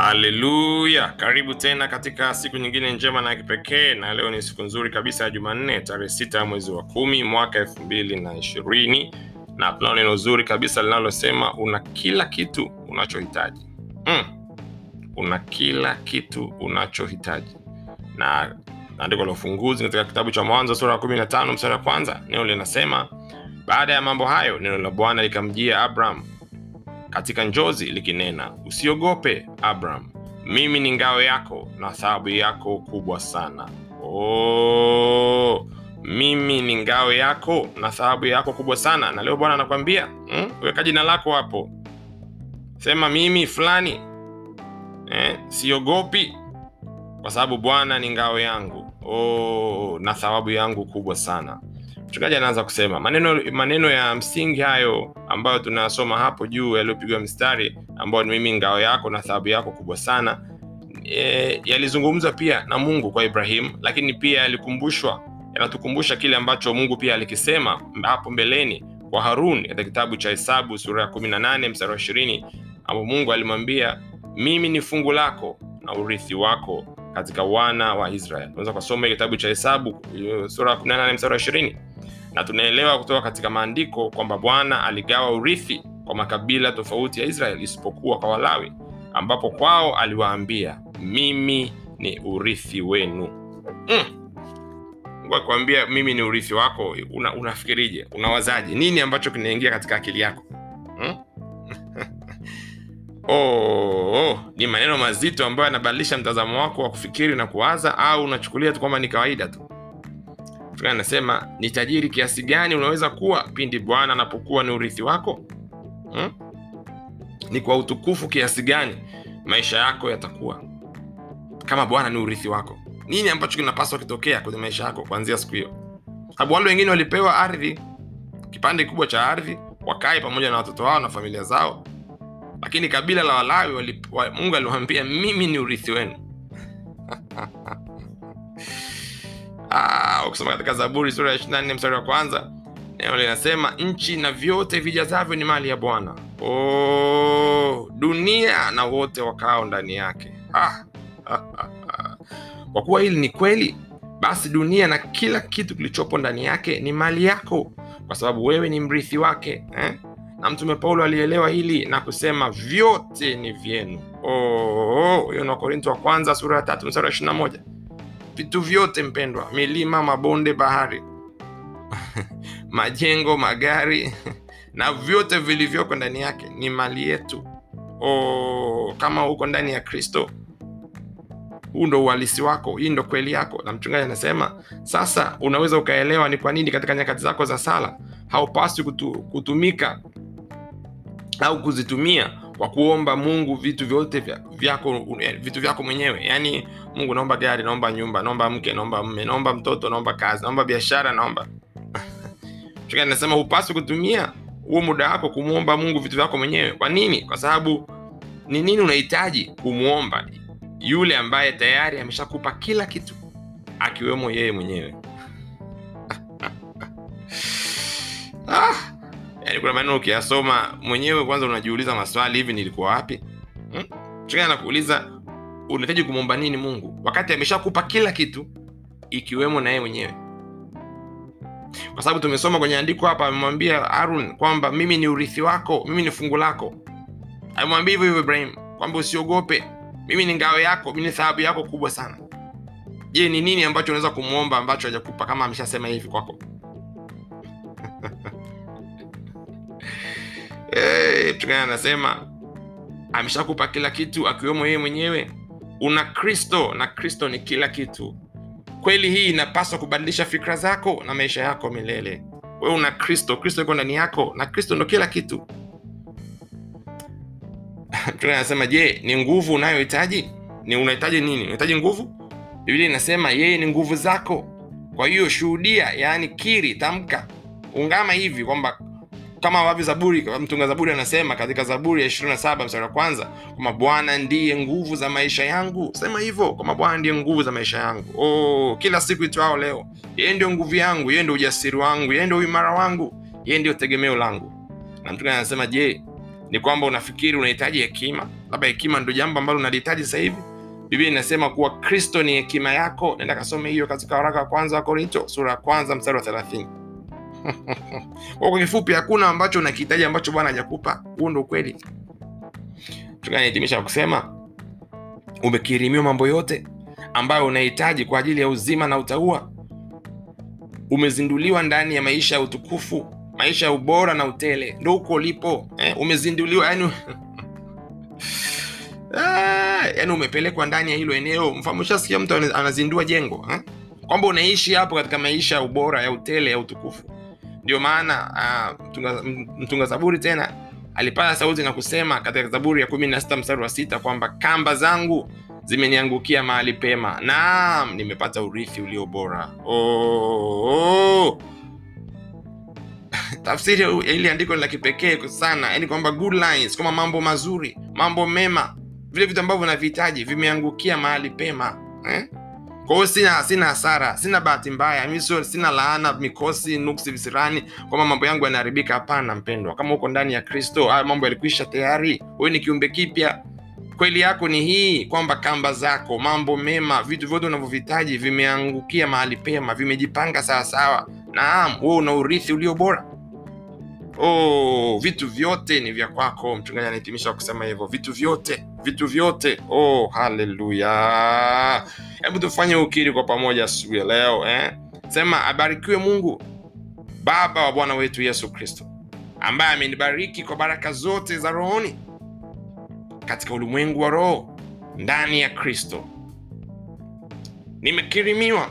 haleluya karibu tena katika siku nyingine njema na ya kipekee na leo ni siku nzuri kabisa ya jumanne tarehe sita mwezi wa kumi mwaka elfu mbili na ishirini. Na tunao neno zuri kabisa linalosema una kila kitu unachohitaji. Mm. una kila kitu unachohitaji. Na andiko la ufunguzi katika kitabu cha mwanzo sura ya kumi na tano mstari wa kwanza. Neno linasema baada ya mambo hayo neno la bwana likamjia abraham katika njozi likinena usiogope abram mimi ni ngao yako na thawabu yako kubwa sana. Oh, mimi ni ngao yako na thawabu yako kubwa sana. Na leo bwana anakwambia hmm? weka jina lako hapo. Sema mimi fulani. Eh, siogopi kwa sababu bwana ni ngao yangu. Oh, na thawabu yangu kubwa sana. Mchungaji anaanza kusema maneno maneno ya msingi hayo ambayo tunayasoma hapo juu yaliyopigwa mstari ambayo ni mimi ngao yako na thawabu yako kubwa sana. E, yalizungumzwa pia na mungu kwa ibrahimu lakini pia yalikumbushwa yanatukumbusha kile ambacho mungu pia alikisema hapo mbeleni kwa harun katika kitabu cha hesabu sura ya 18 mstari wa 20 ambapo mungu alimwambia mimi ni fungu lako na urithi wako katika wana wa israel unaweza kusoma kitabu cha hesabu sura ya 18 mstari wa 20 na tunaelewa kutoka katika maandiko kwamba bwana aligawa urithi kwa makabila tofauti ya Israeli isipokuwa kwa walawi ambapo kwao aliwaambia mimi ni urithi wenu. Mm. akikwambia mimi ni urithi wako una, unafikirije? Unawazaje? Nini ambacho kinaingia katika akili yako? Mm? oh, oh, ni maneno mazito ambayo yanabadilisha mtazamo wako wa kufikiri na kuwaza au unachukulia tu kwamba ni kawaida tu Mchungaji anasema ni tajiri kiasi gani unaweza kuwa pindi bwana anapokuwa ni urithi wako? Hmm? ni kwa utukufu kiasi gani maisha yako yatakuwa kama bwana ni urithi wako? Nini ambacho kinapaswa kitokea kwenye maisha yako kuanzia siku hiyo? Sababu wale wengine walipewa ardhi kipande kikubwa cha ardhi wakae pamoja na watoto wao na familia zao. Lakini kabila la walawi wa, mungu aliwaambia mimi ni urithi wenu ukisoma katika zaburi sura ya 24 mstari wa kwanza neno linasema nchi na vyote vijazavyo ni mali ya bwana oh, dunia na wote wakao ndani yake ah, ah, ah, ah. kwa kuwa hili ni kweli basi dunia na kila kitu kilichopo ndani yake ni mali yako kwa sababu wewe ni mrithi wake eh? na mtume paulo alielewa hili na kusema vyote ni vyenu hiyo oh, ni Wakorintho wa kwanza sura ya tatu mstari wa ishirini na moja vitu vyote mpendwa. Milima mabonde bahari. Majengo magari na vyote vilivyoko ndani yake ni mali yetu. O, kama uko ndani ya kristo huu ndo uhalisi wako hii ndo kweli yako. Na mchungaji anasema sasa unaweza ukaelewa ni kwa nini katika nyakati zako za sala haupaswi kutu, kutumika au kuzitumia kwa kuomba mungu vitu vyote vyako vitu vyako mwenyewe. Yaani mungu naomba gari naomba nyumba naomba mke naomba mme naomba mtoto naomba kazi naomba biashara naomba. Nasema hupaswi kutumia huo muda wako kumwomba mungu vitu vyako mwenyewe. Kwa nini? Kwa sababu ni nini unahitaji kumwomba yule ambaye tayari ameshakupa kila kitu akiwemo yeye mwenyewe yani kuna maneno ukiyasoma mwenyewe kwanza unajiuliza maswali hivi nilikuwa wapi? Hmm? anakuuliza unahitaji kumwomba nini mungu? Wakati ameshakupa kila kitu ikiwemo na yeye mwenyewe. Kwa sababu tumesoma kwenye andiko hapa amemwambia harun kwamba mimi ni urithi wako mimi ni fungu lako. Amemwambia hivyo hivyo ibrahim kwamba usiogope mimi ni ngao yako mimi ni thawabu yako kubwa sana. Je ni nini ambacho unaweza kumwomba ambacho hajakupa kama ameshasema hivi kwako hey, mchungaji anasema ameshakupa kila kitu akiwemo yeye mwenyewe. Una kristo na kristo ni kila kitu. Kweli hii inapaswa kubadilisha fikra zako na maisha yako milele. Wewe una kristo kristo iko ndani yako na kristo ndo kila kitu. Anasema je ni nguvu unayohitaji? Ni unahitaji nini? Unahitaji nguvu? Biblia inasema yeye ni nguvu zako. Kwa hiyo shuhudia yaani kiri tamka. Ungama hivi kwamba kama ambavyo zaburi mtunga zaburi anasema katika zaburi ya 27 mstari wa kwanza kwamba bwana ndiye nguvu za maisha yangu. Sema hivyo kwamba bwana ndiye nguvu za maisha yangu. Oh, kila siku itwao leo yeye ndio nguvu yangu yeye ndio ujasiri wangu yeye ndio uimara wangu yeye ndio tegemeo langu. Na mtunga anasema je ni kwamba unafikiri unahitaji hekima? Labda hekima ndio jambo ambalo unalihitaji sasa biblia inasema kuwa kristo ni hekima yako. Naenda kasome hiyo katika waraka wa kwanza wa korinto sura ya kwanza mstari wa thelathini kwa kifupi hakuna ambacho unakihitaji ambacho bwana hajakupa. Huu ndo ukweli. Tukanahitimisha kusema umekirimiwa mambo yote ambayo unahitaji kwa ajili ya uzima na utaua umezinduliwa ndani ya maisha ya utukufu maisha ya ubora na utele. Ndo huko ulipo eh, umezinduliwa yani ah, yani umepelekwa ndani ya hilo eneo. Mfano mtu anazindua jengo eh? kwamba unaishi hapo katika maisha ya ubora ya utele ya utukufu ndio maana uh, mtunga, mtunga zaburi tena alipata sauti na kusema katika zaburi ya kumi na sita mstari wa sita kwamba kamba zangu zimeniangukia mahali pema naam nimepata urithi ulio bora oh, oh. tafsiri ya hili andiko ni la kipekee sana yani kwamba good lines kama mambo mazuri mambo mema vile vitu ambavyo unavihitaji vimeangukia mahali pema eh? Kwa sina sina hasara sina bahati mbaya. Mi sio sina laana mikosi nuksi visirani. Kwamba mambo yangu yanaharibika. Hapana mpendwa. Kama uko ndani ya kristo haya mambo yalikwisha tayari. Wewe ni kiumbe kipya. Kweli yako ni hii kwamba kamba zako mambo mema vitu vyote unavyovihitaji vimeangukia mahali pema vimejipanga sawasawa naam wewe una urithi ulio bora. Oh, vitu vyote ni vya kwako mchungaji anahitimisha kusema hivyo. Vitu vyote vitu vyote. Oh, haleluya hebu tufanye ukiri kwa pamoja asubuhi ya leo eh? sema abarikiwe mungu baba wa bwana wetu yesu kristo ambaye amenibariki kwa baraka zote za rohoni katika ulimwengu wa roho ndani ya kristo. Nimekirimiwa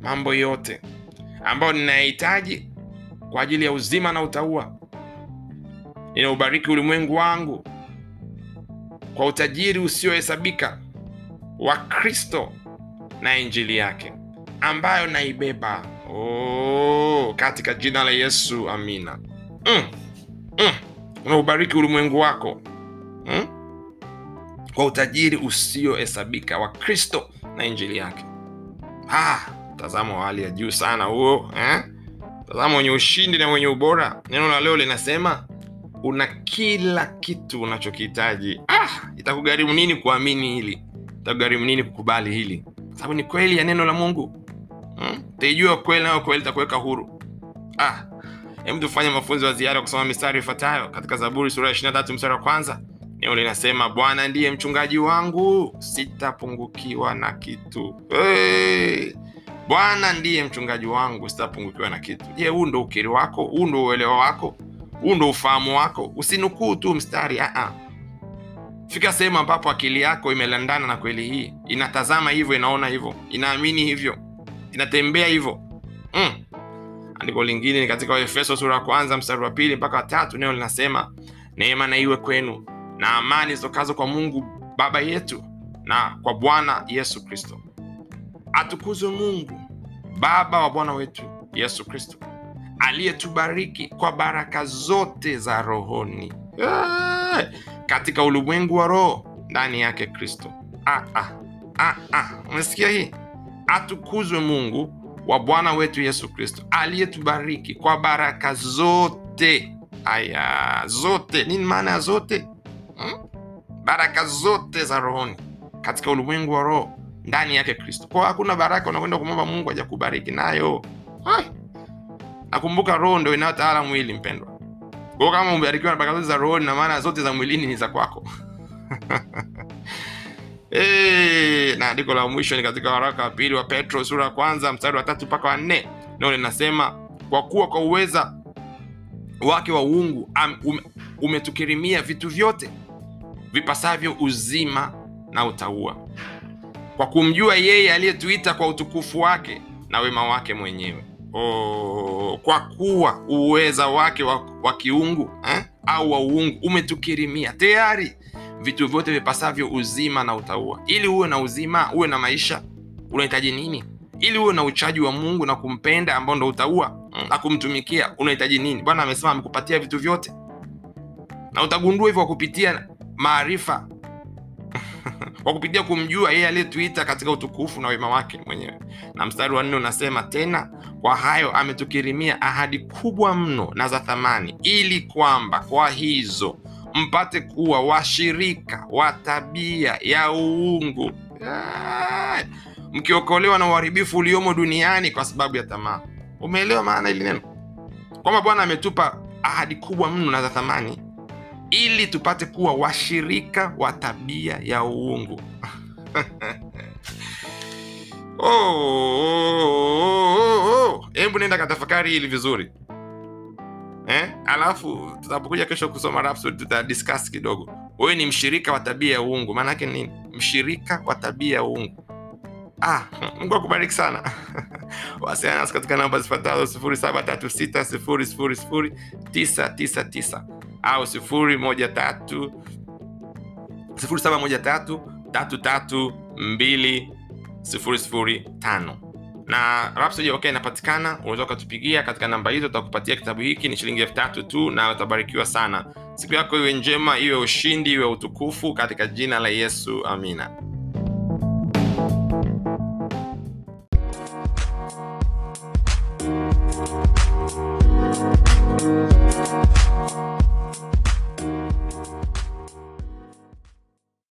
mambo yote ambayo ninayahitaji kwa ajili ya uzima na utaua ninaubariki ulimwengu wangu kwa utajiri usiohesabika wa kristo na injili yake ambayo naibeba oh, katika jina la yesu amina mm, mm. unaubariki ulimwengu wako mm? kwa utajiri usiohesabika wa kristo na injili yake ah, mtazamo wa hali ya juu sana huo eh? mtazamo wenye ushindi na wenye ubora neno la leo linasema una kila kitu unachokihitaji. Ah, itakugharimu nini kuamini hili? Itakugharimu nini kukubali hili? Sababu ni kweli ya neno la mungu. Hmm? kweli nayo kweli itakuweka huru. Ah, hebu tufanye mafunzo ya ziada kusoma mistari ifuatayo katika zaburi sura ya 23 mstari wa kwanza. Neno linasema bwana ndiye mchungaji wangu sitapungukiwa na kitu. Hey! bwana ndiye mchungaji wangu sitapungukiwa na kitu. Je huu ndo ukiri wako? Huu ndo uelewa wako huu ndo ufahamu wako? Usinukuu tu mstari aa. fika sehemu ambapo akili yako imelandana na kweli hii. Inatazama hivyo inaona hivyo inaamini hivyo inatembea hivyo. Mm. andiko lingine ni katika waefeso sura ya kwanza mstari wa pili mpaka watatu neo linasema neema na iwe kwenu na amani zitokazo kwa mungu baba yetu na kwa bwana yesu kristo. Atukuzwe mungu baba wa bwana wetu yesu kristo aliyetubariki kwa baraka zote za rohoni. Eee, katika ulimwengu wa roho ndani yake kristo. Ah, ah, ah, umesikia hii? Atukuzwe mungu wa bwana wetu yesu kristo aliyetubariki kwa baraka zote. Aya zote. Nini maana ya zote? Hmm? baraka zote za rohoni katika ulimwengu wa roho ndani yake kristo. Kwa hakuna baraka unakwenda kumwomba mungu ajakubariki nayo. Hai. Nakumbuka roho ndo inayotawala mwili mpendwa. Kwao kama umebarikiwa na baraka zote za rohoni na maana zote za mwilini ni za kwako. Hey, na andiko la mwisho ni katika waraka wa pili wa petro sura ya kwanza mstari wa tatu mpaka wa nne. Nao linasema kwa kuwa kwa uweza wake wa uungu um, umetukirimia vitu vyote vipasavyo uzima na utaua kwa kumjua yeye aliyetuita kwa utukufu wake na wema wake mwenyewe kwa kuwa uweza wake wa, wa kiungu eh? au wa uungu umetukirimia tayari vitu vyote vipasavyo uzima na utaua. Ili uwe na uzima uwe na maisha unahitaji nini? Ili uwe na uchaji wa mungu na kumpenda ambao ndo utaua mm, na kumtumikia unahitaji nini? Bwana amesema amekupatia vitu vyote. Na utagundua hivyo kwa kupitia maarifa kwa kupitia kumjua yeye aliyetuita katika utukufu na wema wake mwenyewe. Na mstari wa nne unasema tena kwa hayo ametukirimia ahadi kubwa mno na za thamani ili kwamba kwa hizo mpate kuwa washirika wa tabia ya uungu. Mkiokolewa na uharibifu uliomo duniani kwa sababu ya tamaa. Umeelewa maana hili neno? Kwamba bwana ametupa ahadi kubwa mno na za thamani ili tupate kuwa washirika wa tabia ya uungu. Oh, oh, oh, oh. Nenda katafakari hili vizuri eh? Alafu tutapokuja kesho kusoma Rhapsody tutadiscuss kidogo. huyu ni mshirika wa tabia ya uungu, maanake nini? Mshirika wa tabia ya uungu. Ah, Mungu akubariki sana. Wasiliana nasi katika namba zifuatazo 0736000999 au sifuri moja tatu sifuri saba moja tatu tatu tatu mbili sifuri sifuri tano. Na Rhapsody okay inapatikana unaweza ukatupigia katika namba hizo tutakupatia kitabu hiki ni shilingi elfu tatu tu na utabarikiwa sana. Siku yako iwe njema iwe ushindi iwe utukufu katika jina la yesu amina